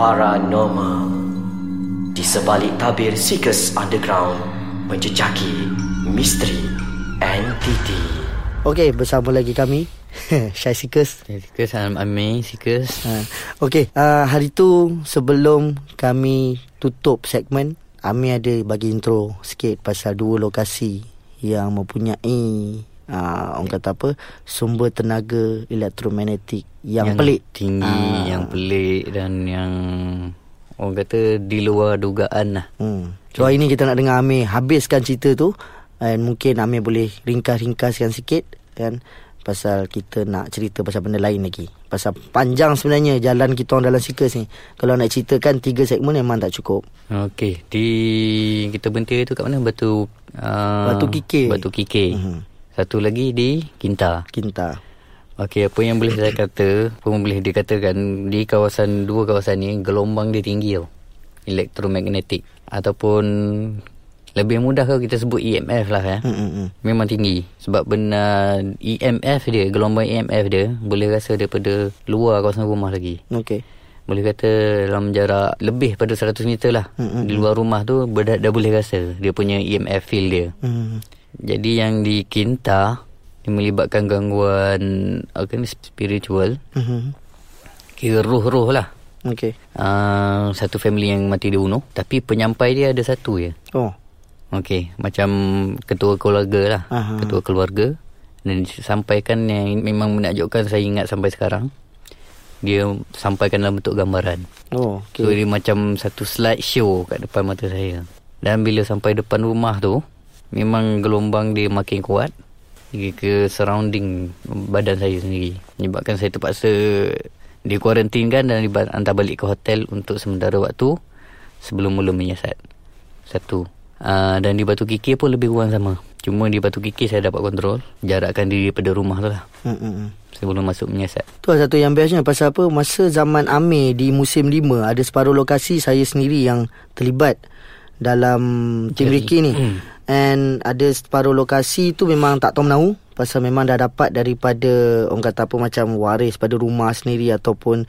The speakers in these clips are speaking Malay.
Paranormal. Di sebalik tabir Seekers Underground Menjejaki misteri entiti Okey, bersama lagi kami. Syai Seekers. Sikus I'm Ami Sikus ha. Okey, uh, hari tu sebelum kami tutup segmen Ami ada bagi intro sikit pasal dua lokasi yang mempunyai uh, orang kata apa sumber tenaga elektromagnetik yang, yang pelik Tinggi Ah. Yang pelik Dan yang Orang kata Di luar dugaan lah Hmm. So hari ni kita nak dengar Amir habiskan cerita tu and mungkin Amir boleh ringkas-ringkaskan sikit kan pasal kita nak cerita pasal benda lain lagi. Pasal panjang sebenarnya jalan kita orang dalam Seekers ni. Kalau nak ceritakan tiga segmen memang tak cukup. Okey Di Kita berhenti tu kat mana Batu uh, Batu Kikir. Batu Kikir Mhm. Satu lagi di Kinta Kinta. Okey, apa yang boleh saya kata, apa yang boleh dikatakan di kawasan dua kawasan ni gelombang dia tinggi tau. Elektromagnetik ataupun lebih mudah kalau kita sebut EMF lah ya. Hmm, hmm, hmm. Memang tinggi sebab benda EMF dia, gelombang EMF dia boleh rasa daripada luar kawasan rumah lagi. Okey. Boleh kata dalam jarak lebih pada 100 meter lah. Mm-mm. Di luar rumah tu dah, dah boleh rasa dia punya EMF field dia. Hmm. Jadi yang di Kinta dia melibatkan gangguan apa ni spiritual, Hmm. kira roh-roh lah. Okey. Uh, satu family yang mati dibunuh tapi penyampai dia ada satu je. Oh. Okey, macam ketua keluarga lah. Aha. Ketua keluarga dan disampaikan yang memang menakjubkan saya ingat sampai sekarang. Dia sampaikan dalam bentuk gambaran. Oh, Okay. So dia macam satu slide show kat depan mata saya. Dan bila sampai depan rumah tu, memang gelombang dia makin kuat. Ke surrounding badan saya sendiri. Menyebabkan saya terpaksa dikuarantinkan dan dihantar balik ke hotel untuk sementara waktu sebelum mula menyiasat. Satu. Uh, dan di Batu Kikir pun lebih kurang sama. Cuma di Batu Kikir saya dapat kontrol. Jarakkan diri daripada rumah tu lah. Hmm, hmm, hmm. Sebelum masuk menyiasat. Tu satu yang bestnya pasal apa masa zaman Amir di musim 5 ada separuh lokasi saya sendiri yang terlibat dalam tim Ricky ni. hmm. And ada separuh lokasi tu memang tak tahu menahu pasal memang dah dapat daripada orang kata apa macam waris pada rumah sendiri ataupun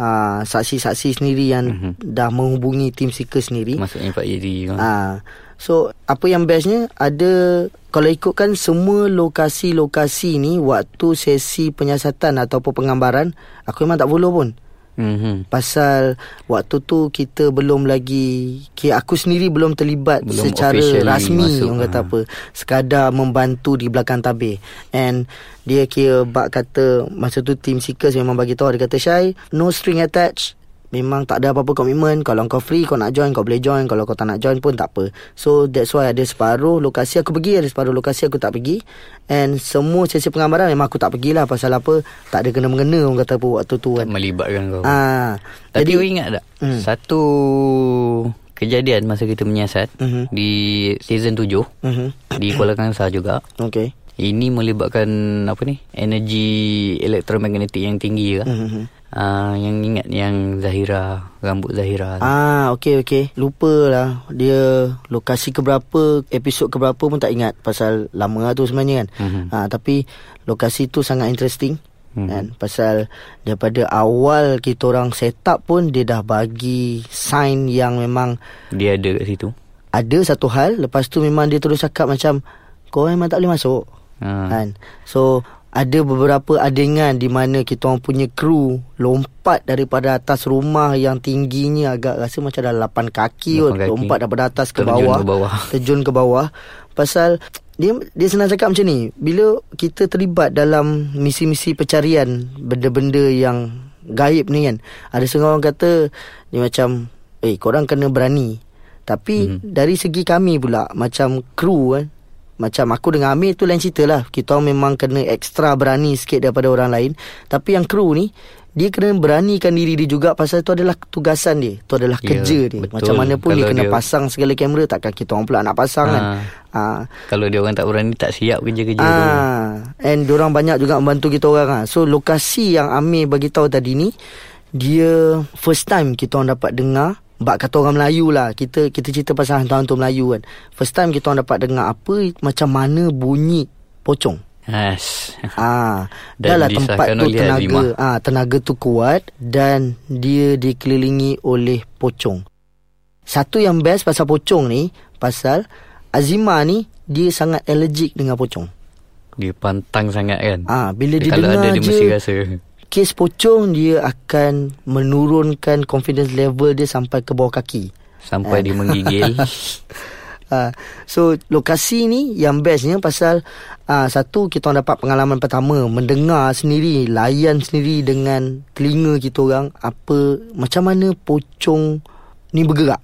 uh, saksi-saksi sendiri yang Mhm. dah menghubungi tim seeker sendiri. Maksudnya Pak Yedi. Ah, so apa yang bestnya ada kalau ikutkan semua lokasi-lokasi ni waktu sesi penyiasatan ataupun penggambaran aku memang tak follow pun. Mm-hmm. Pasal waktu tu kita belum lagi aku sendiri belum terlibat Belum secara rasmi masuk, orang kata ha. apa sekadar membantu di belakang tabir and dia kira bak kata masa tu team seekers memang bagi tahu dia kata Syai no string attached Memang tak ada apa-apa komitmen Kalau kau free Kau nak join Kau boleh join Kalau kau tak nak join pun tak apa So that's why ada separuh lokasi Aku pergi Ada separuh lokasi aku tak pergi And semua sesi penggambaran Memang aku tak pergilah Pasal apa Tak ada kena-mengena Orang kata apa Waktu tu kan Melibatkan kau. Ah, Tapi jadi kau ingat tak Hmm. Satu Kejadian masa kita menyiasat Mhm. Di season 7 Mhm. Di Kuala Kangsar juga Okay. Ini melibatkan Apa ni Energi Elektromagnetik yang tinggi juga Mhm. Uh, Yang ingat Yang Zahira Rambut Zahira. Ah, okey okey. Lupa lah dia lokasi keberapa, episod keberapa pun tak ingat pasal lama lah tu sebenarnya kan. Mhm. Ah, tapi lokasi tu sangat interesting. Mhm. Kan pasal daripada awal kita orang set up pun dia dah bagi sign yang memang Dia ada kat situ ada satu hal lepas tu memang dia terus cakap macam kau memang tak boleh masuk. uh, Kan. So ada beberapa adegan di mana kita orang punya kru lompat daripada atas rumah yang tingginya agak rasa macam dah 8 kaki kot Lapan kaki. lompat daripada atas ke Terjun bawah, ke bawah. terjun ke bawah pasal dia dia senang cakap macam ni bila kita terlibat dalam misi-misi pencarian benda-benda yang gaib ni kan ada setengah orang kata dia macam eh korang kena berani tapi hmm. dari segi kami pula macam kru kan macam aku dengan Amir tu lain cerita lah Kita memang kena ekstra berani sikit daripada orang lain Tapi yang kru ni Dia kena beranikan diri dia juga Pasal tu adalah tugasan dia Tu adalah Ya, kerja dia betul. Macam mana pun dia Kalau kena dia- pasang segala kamera Takkan kita orang pula nak pasang kan Ah. ah. Kalau dia orang tak berani Tak siap kerja-kerja tu Ah, and orang banyak juga membantu kita orang ah. So lokasi yang Amir bagi tahu tadi ni dia first time kita orang dapat dengar bak kata orang Melayu lah. Kita kita cerita pasal hantu-hantu Melayu kan. First time kita orang dapat dengar apa macam mana bunyi pocong. Yes. Ah, dah lah tempat tu tenaga ah tenaga tu kuat dan dia dikelilingi oleh pocong. Satu yang best pasal pocong ni pasal Azima ni dia sangat allergic dengan pocong. Dia pantang sangat kan. Ah, bila dia Kalau dengar ada dia je mesti rasa. Kes pocong dia akan menurunkan confidence level dia sampai ke bawah kaki. Sampai dia menggigil. Uh, so lokasi ni yang bestnya pasal uh, satu kita orang dapat pengalaman pertama mendengar sendiri layan sendiri dengan telinga kita orang apa macam mana pocong ni bergerak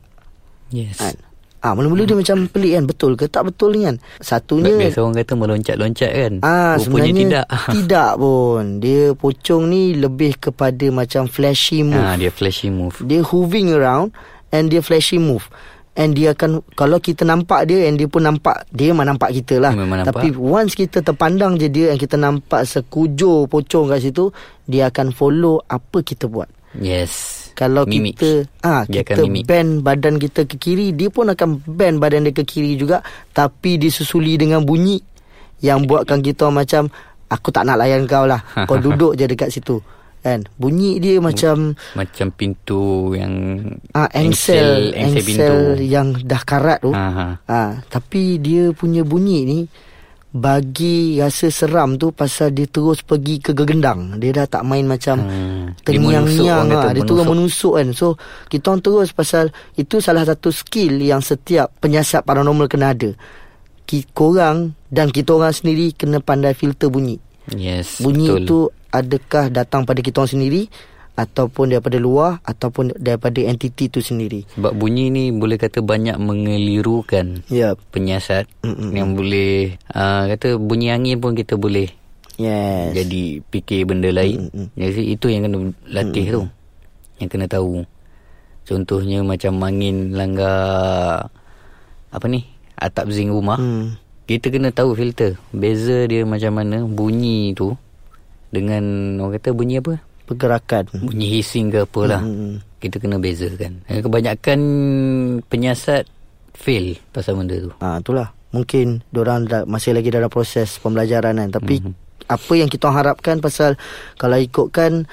yes. kan. Ah mula-mula dia macam pelik kan betul ke tak betul ni kan. Satunya Biasa orang kata meloncat-loncat kan. Ah Rupanya sebenarnya tidak. tidak pun. Dia pocong ni lebih kepada macam flashy move. Ah, dia flashy move. Dia hovering around and dia flashy move. And dia akan kalau kita nampak dia and dia pun nampak dia memang nampak kita lah. Memang nampak. Tapi once kita terpandang je dia and kita nampak sekujur pocong kat situ, dia akan follow apa kita buat. Yes. Kalau Mimik. kita ah Dia kita mimik. bend badan kita ke kiri, dia pun akan bend badan dia ke kiri juga tapi disusuli dengan bunyi yang buatkan kita macam aku tak nak layan kau lah. Kau duduk je dekat situ. Kan? Bunyi dia macam Macam pintu yang ah engsel engsel pintu. yang dah karat tu. Ha ha. Ah, tapi dia punya bunyi ni bagi rasa seram tu pasal dia terus pergi ke gegendang. Dia dah tak main macam Hmm. Dia Terngiang-ngiang orang lah. kata, Dia turun menusuk. kan So kita orang terus pasal Itu salah satu skill Yang setiap penyiasat paranormal kena ada Ki- Korang Dan kita orang sendiri Kena pandai filter bunyi Yes. Bunyi betul. itu Adakah datang pada kita orang sendiri Ataupun daripada luar Ataupun daripada entiti tu sendiri Sebab bunyi ni boleh kata banyak mengelirukan yep. penyiasat Mm-mm. yang boleh uh, kata bunyi angin pun kita boleh Yes jadi fikir benda lain. Mm-mm. Jadi itu yang kena latih tu. Yang kena tahu. Contohnya macam angin langgar apa ni? Atap zinc rumah. hmm. Kita kena tahu filter. Beza dia macam mana bunyi tu dengan orang kata bunyi apa? Pergerakan Bunyi hissing ke apalah. Hmm. Kita kena bezakan. Eh, Kebanyakan penyiasat fail pasal benda tu. Ah itulah. Mungkin orang masih lagi dalam proses pembelajaran kan. Tapi mm-hmm. apa yang kita harapkan pasal kalau ikutkan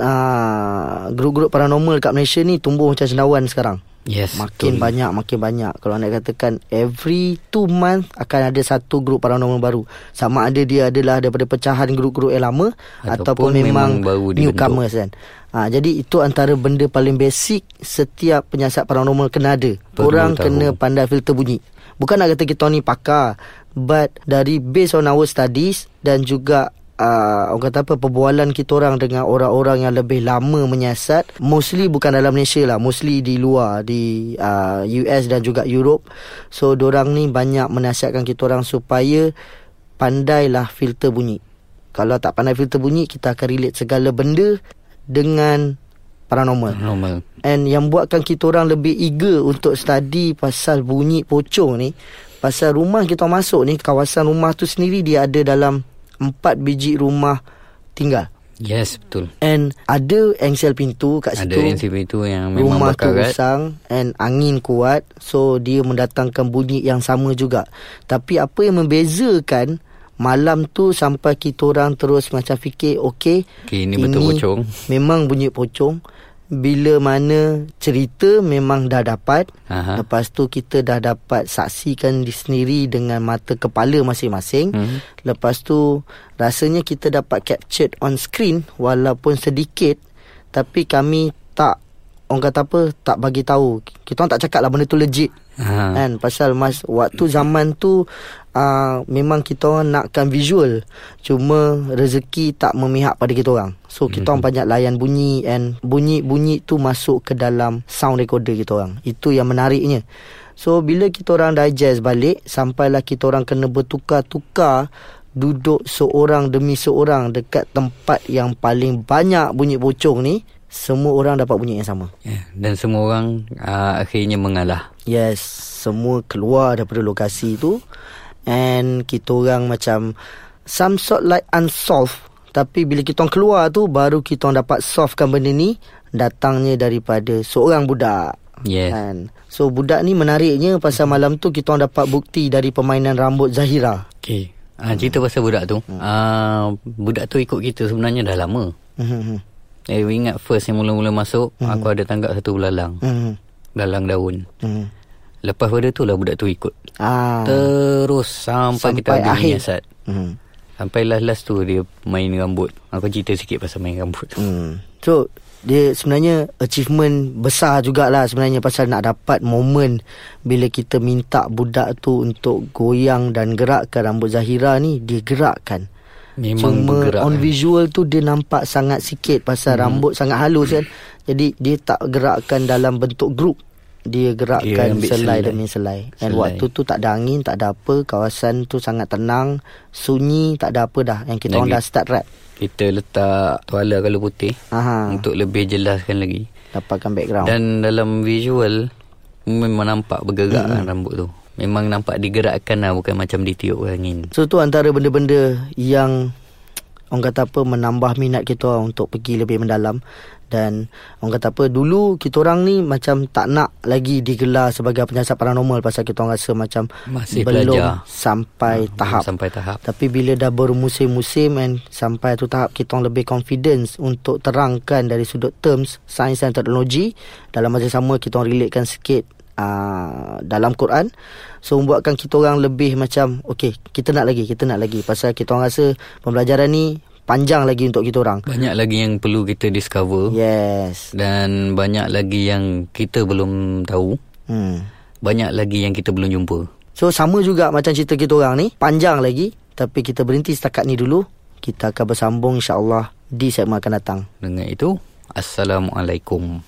uh, grup-grup paranormal kat Malaysia ni tumbuh macam cendawan sekarang. Yes, Makin betul. banyak Makin banyak Kalau nak katakan Every two month Akan ada satu grup paranormal baru Sama ada dia adalah Daripada pecahan grup-grup yang lama Ataupun, Ataupun memang, memang baru. Newcomers kan ha, Jadi itu antara benda paling basic Setiap penyiasat paranormal kena ada Perlu Orang tahu. kena pandai filter bunyi Bukan nak kata kita ni pakar But dari based on our studies Dan juga uh, orang kata apa perbualan kita orang dengan orang-orang yang lebih lama menyiasat mostly bukan dalam Malaysia lah mostly di luar di uh, US dan juga Europe. So orang ni banyak menasihatkan kita orang supaya pandailah filter bunyi. Kalau tak pandai filter bunyi kita akan relate segala benda dengan paranormal. Normal. And yang buatkan kita orang lebih eager untuk study pasal bunyi pocong ni Pasal rumah kita masuk ni Kawasan rumah tu sendiri dia ada dalam Empat biji rumah tinggal Yes, betul. And ada engsel pintu kat Ada situ NCP tu yang memang Rumah tu berkarat. usang And angin kuat So dia mendatangkan bunyi yang sama juga Tapi apa yang membezakan Malam tu sampai kita orang terus macam fikir Okay Okey, ini betul pocong. Memang bunyi pocong bila mana cerita memang dah dapat Aha. Lepas tu kita dah dapat saksikan di sendiri dengan mata kepala masing-masing Mhm. Lepas tu rasanya kita dapat captured on screen walaupun sedikit Tapi kami tak orang kata apa tak bagi tahu. Kita orang tak cakap lah benda tu legit. Ha. Kan pasal mas waktu zaman tu uh, memang kita orang nakkan visual. Cuma rezeki tak memihak pada kita orang. So kita orang banyak layan bunyi and bunyi-bunyi tu masuk ke dalam sound recorder kita orang. Itu yang menariknya. So bila kita orang digest balik sampailah kita orang kena bertukar-tukar duduk seorang demi seorang dekat tempat yang paling banyak bunyi pocong ni semua orang dapat bunyi yang sama. Ya, Dan semua orang uh, akhirnya mengalah. Yes, semua keluar daripada lokasi tu and kita orang macam some sort like unsolved tapi bila kita orang keluar tu baru kita orang dapat solvekan benda ni datangnya daripada seorang budak. Yes. Kan? So budak ni menariknya pasal malam tu kita orang dapat bukti dari permainan rambut Zahira. Okey. Ah, cerita pasal budak tu. Ah, budak tu ikut kita sebenarnya dah lama. Hmm. Eh, ingat first yang mula-mula masuk, aku ada tanggap satu belalang. Hmm. Belalang daun. Hmm. Lepas pada tu lah budak tu ikut. Ah. Terus sampai, kita Sampai habis akhir. menyiasat. Hmm. Sampai last-last tu dia main rambut. Aku cerita sikit pasal main rambut. Hmm. So dia sebenarnya achievement besar jugalah sebenarnya pasal nak dapat momen bila kita minta budak tu untuk goyang dan gerakkan rambut Zahira ni dia gerakkan. Memang Cuma bergerak. on visual tu dia nampak sangat sikit pasal hmm. rambut sangat halus kan. Jadi dia tak gerakkan dalam bentuk grup. Dia gerakkan ambil selai, selai. demi selai. Dan Selai. waktu tu tak ada angin, tak ada apa. Kawasan tu sangat tenang, sunyi, tak ada apa dah. Yang kita orang Lagi- dah start rap. Kita letak tuala kalau putih Aha. untuk lebih jelaskan lagi. Dapatkan background. Dan dalam visual memang nampak bergerak Hmm. kan rambut tu. Memang nampak digerakkan lah bukan macam ditiup angin. So tu antara benda-benda yang orang kata apa menambah minat kita orang untuk pergi lebih mendalam dan orang kata apa dulu kita orang ni macam tak nak lagi digelar sebagai penyiasat paranormal pasal kita orang rasa macam Masih belum belajar. sampai Ah, tahap belum sampai tahap. tapi bila dah bermusim-musim and sampai tu tahap kita orang lebih confidence untuk terangkan dari sudut terms sains dan teknologi dalam masa sama kita orang relatekan sikit uh, dalam Quran so membuatkan kita orang lebih macam okey kita nak lagi kita nak lagi pasal kita orang rasa pembelajaran ni panjang lagi untuk kita orang Banyak lagi yang perlu kita discover. yes Dan banyak lagi yang kita belum tahu. hmm. Banyak lagi yang kita belum jumpa. so sama juga macam cerita kita orang ni panjang lagi tapi kita berhenti setakat ni dulu kita akan bersambung insyaAllah di segmen akan datang Dengan itu, Assalamualaikum.